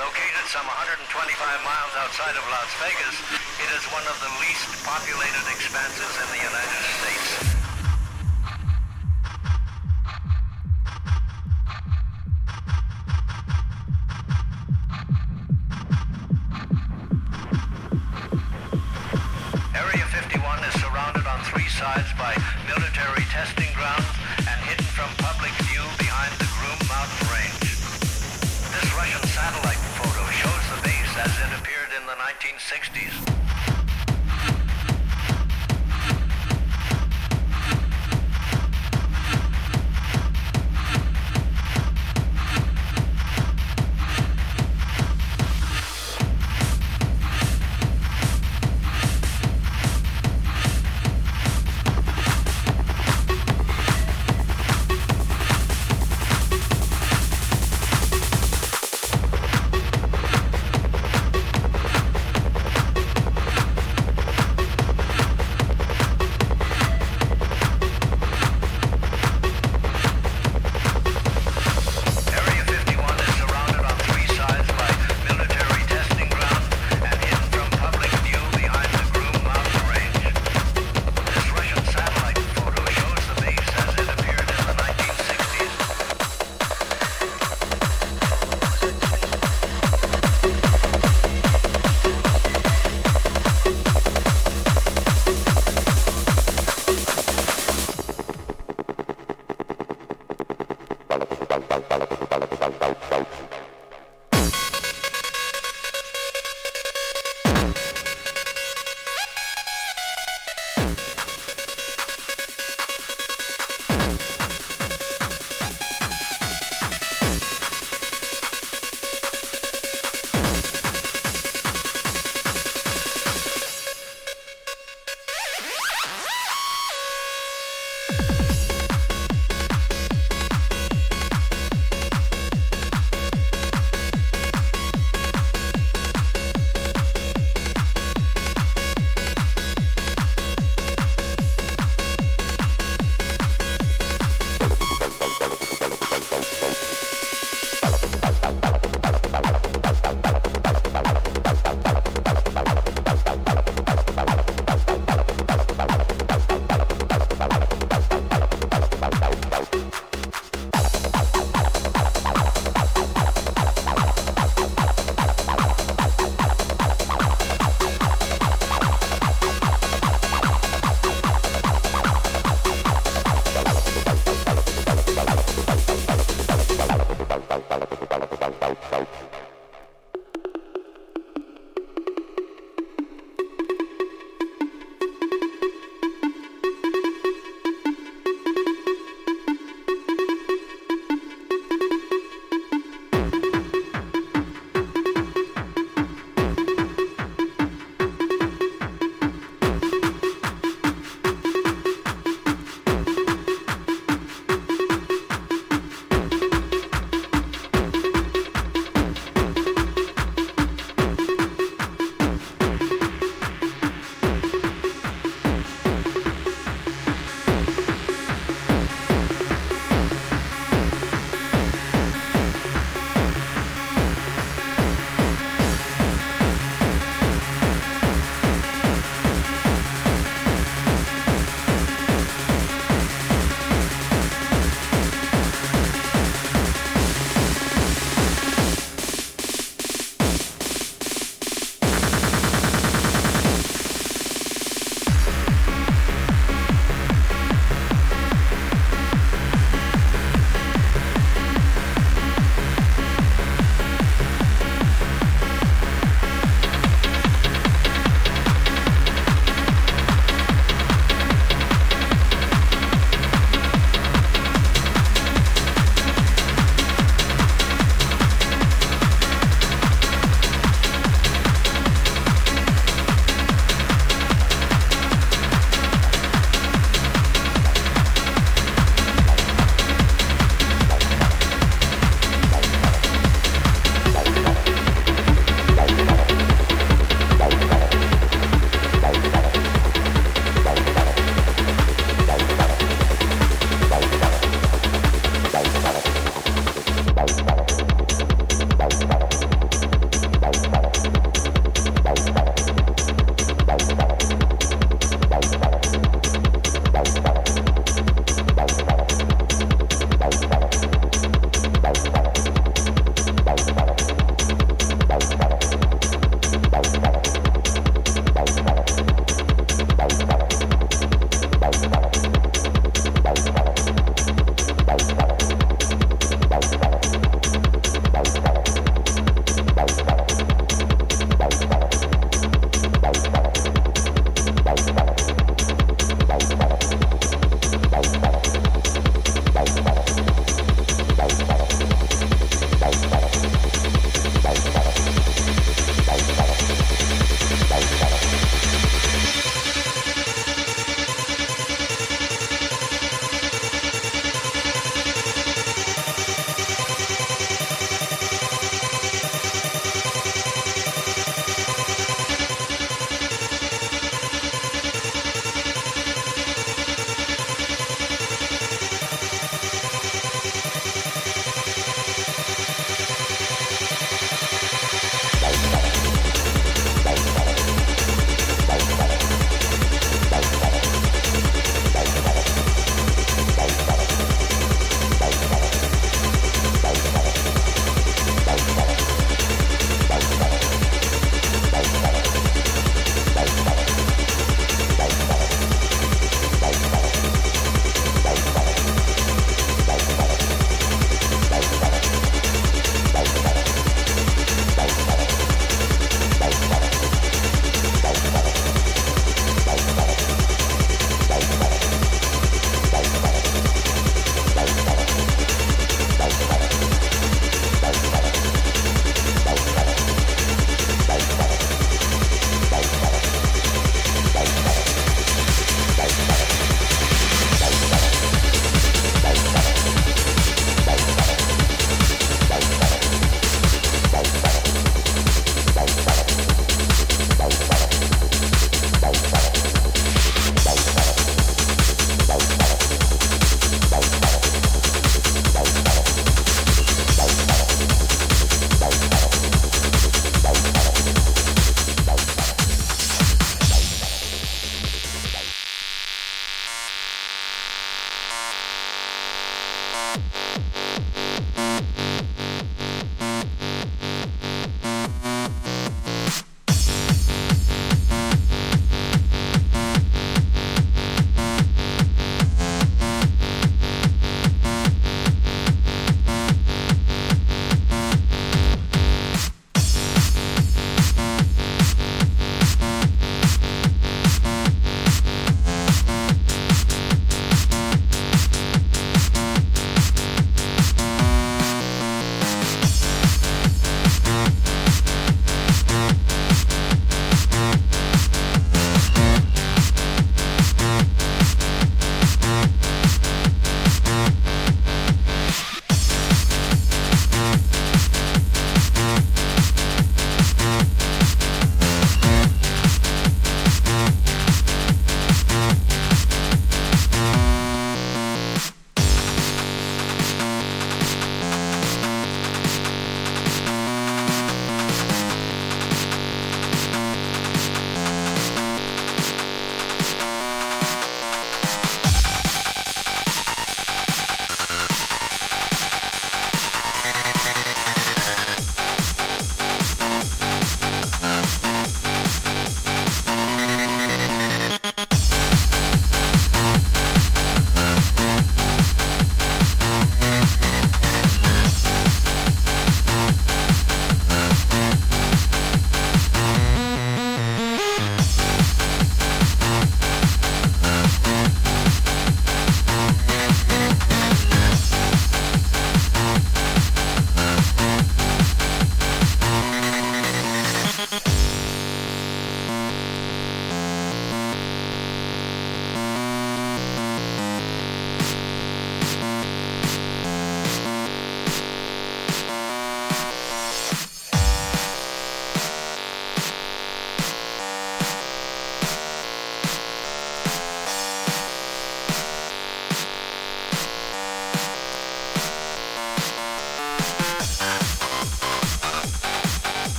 Located some 125 miles outside of Las Vegas, it is one of the least populated expanses in the United States. 60s.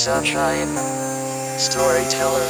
Sunshine. Storyteller.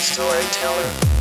Storyteller.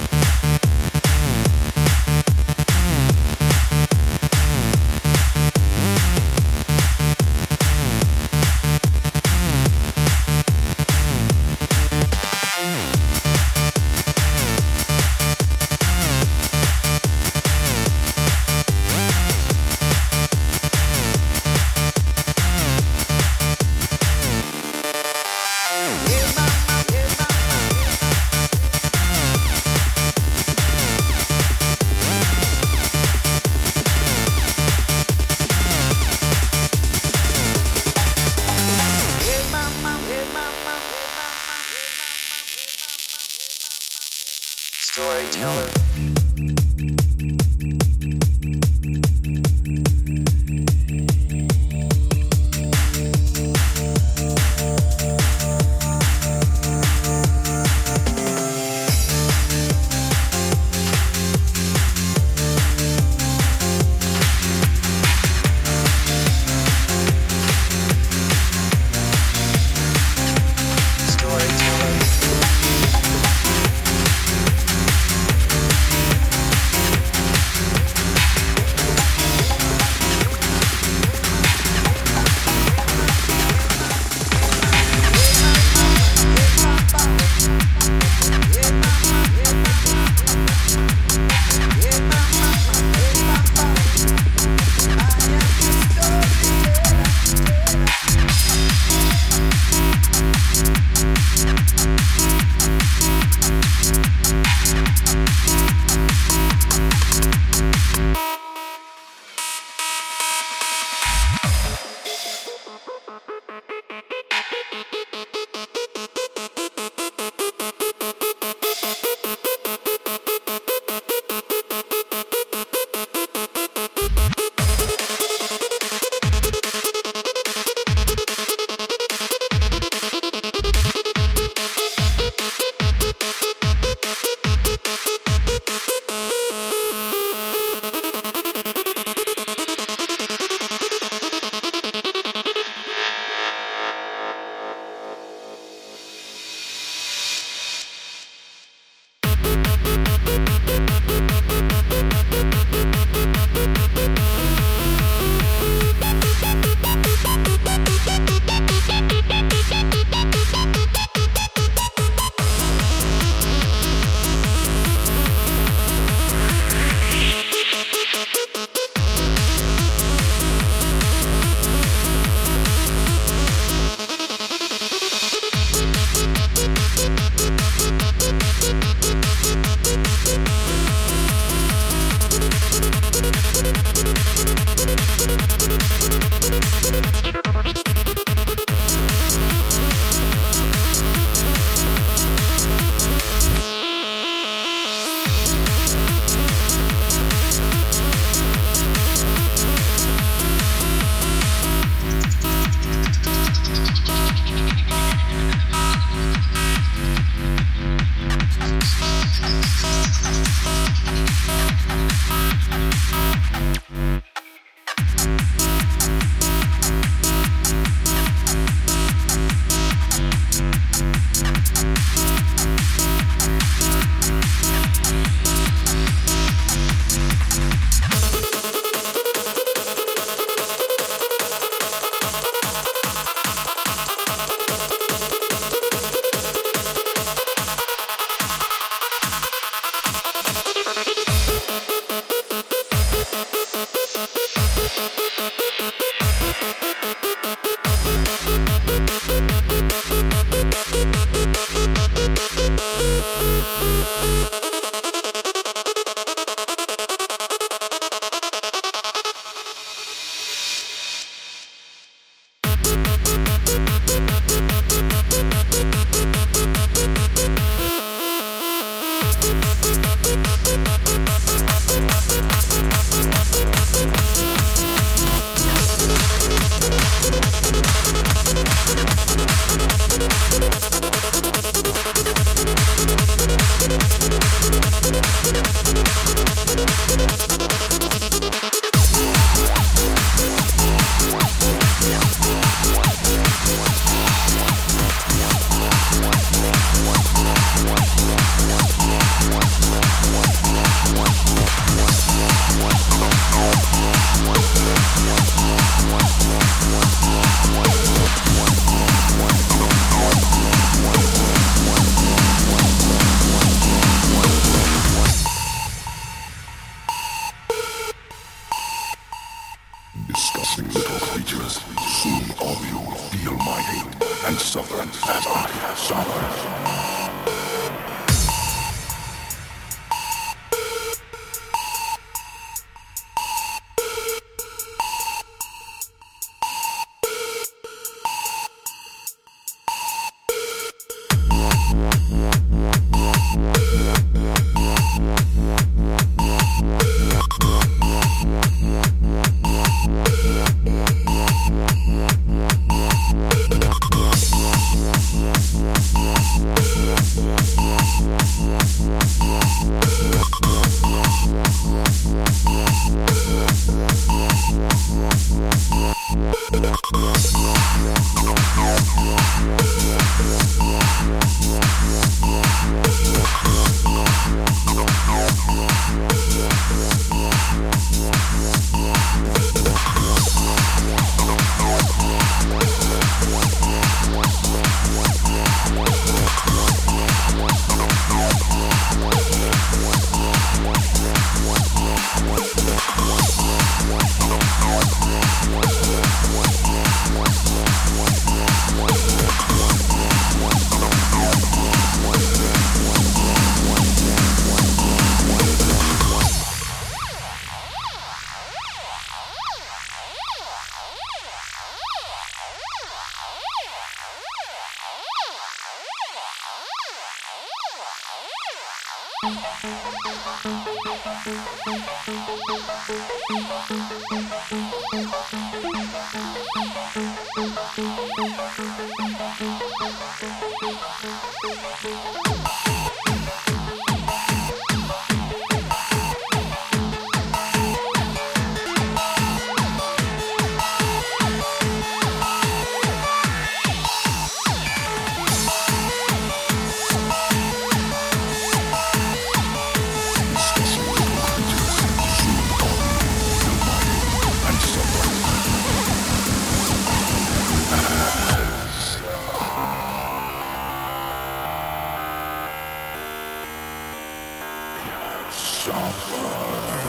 呃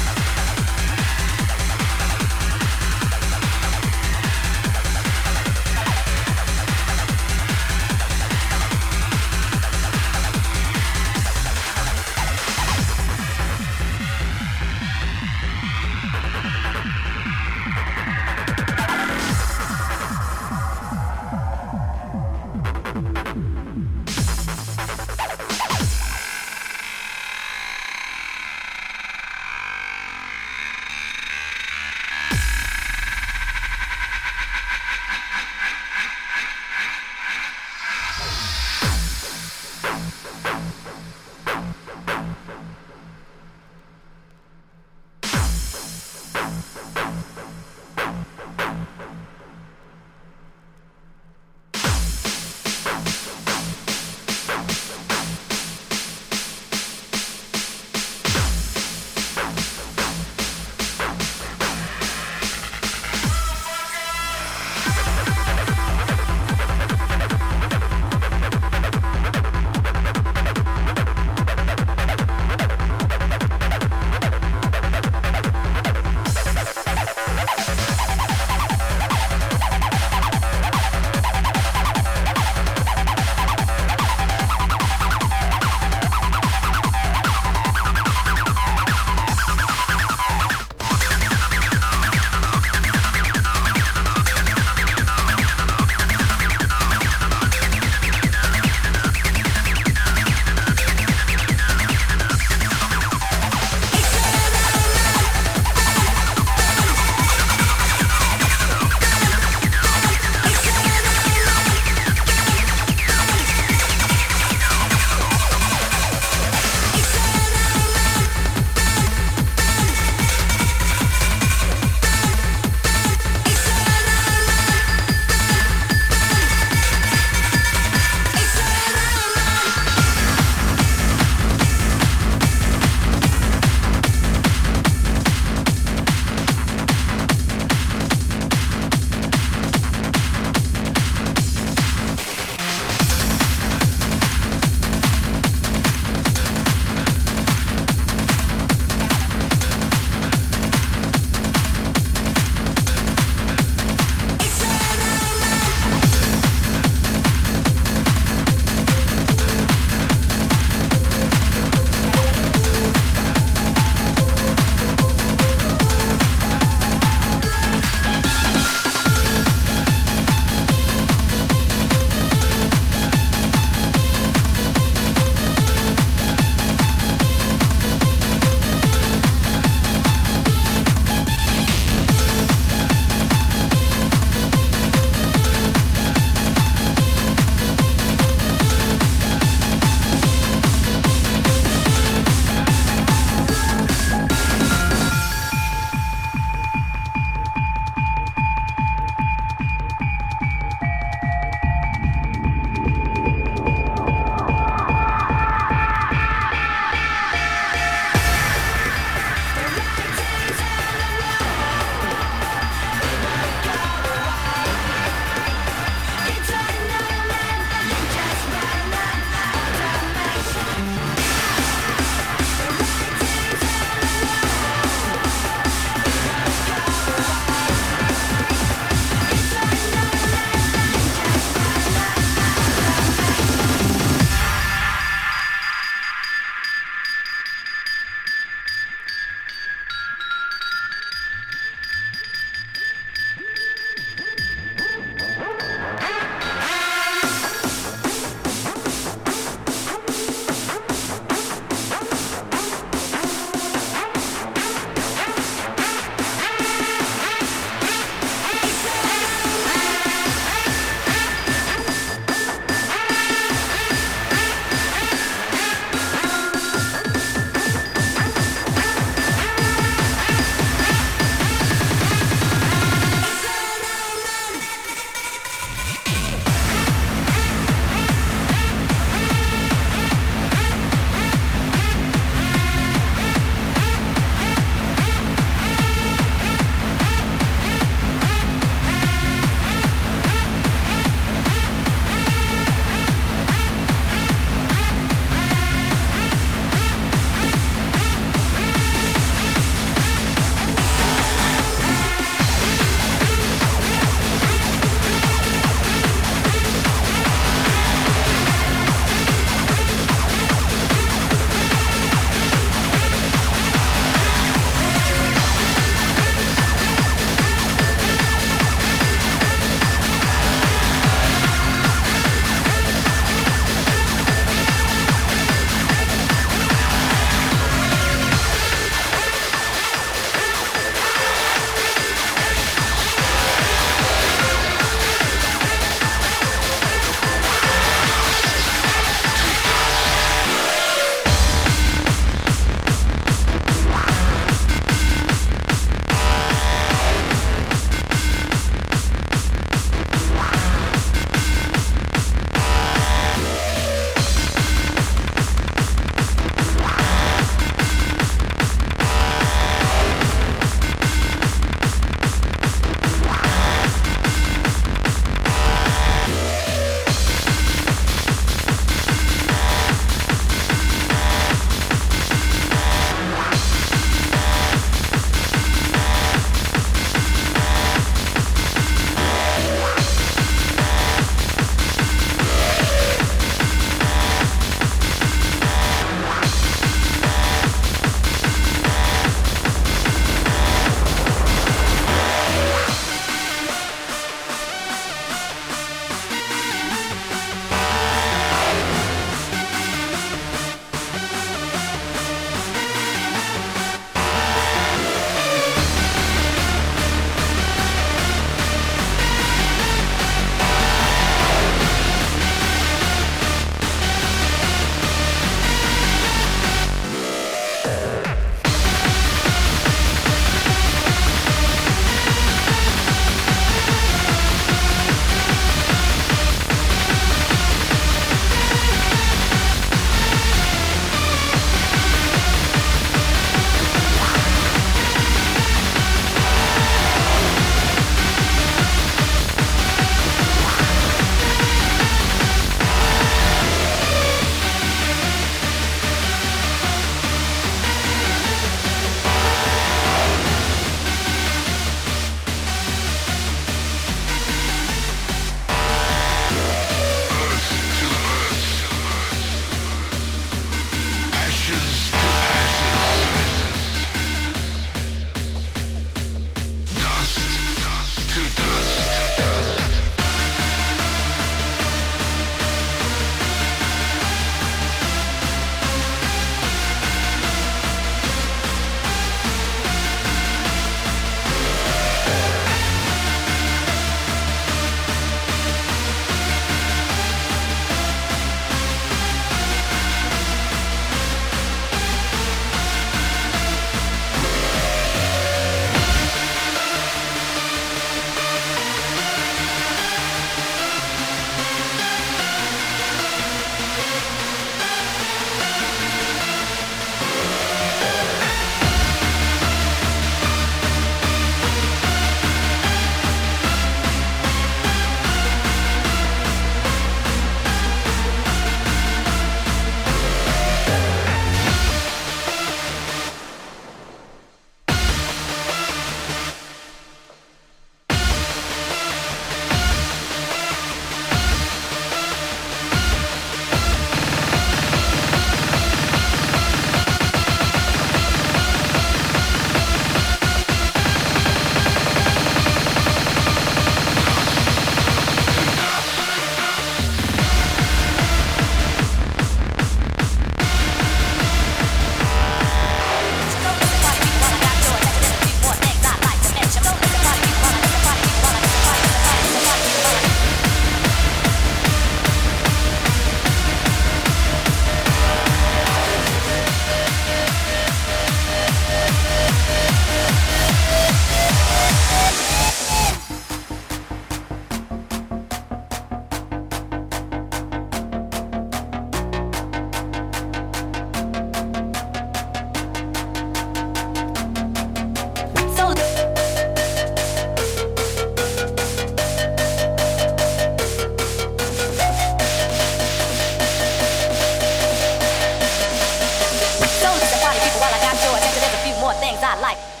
I like.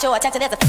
Châu ở 子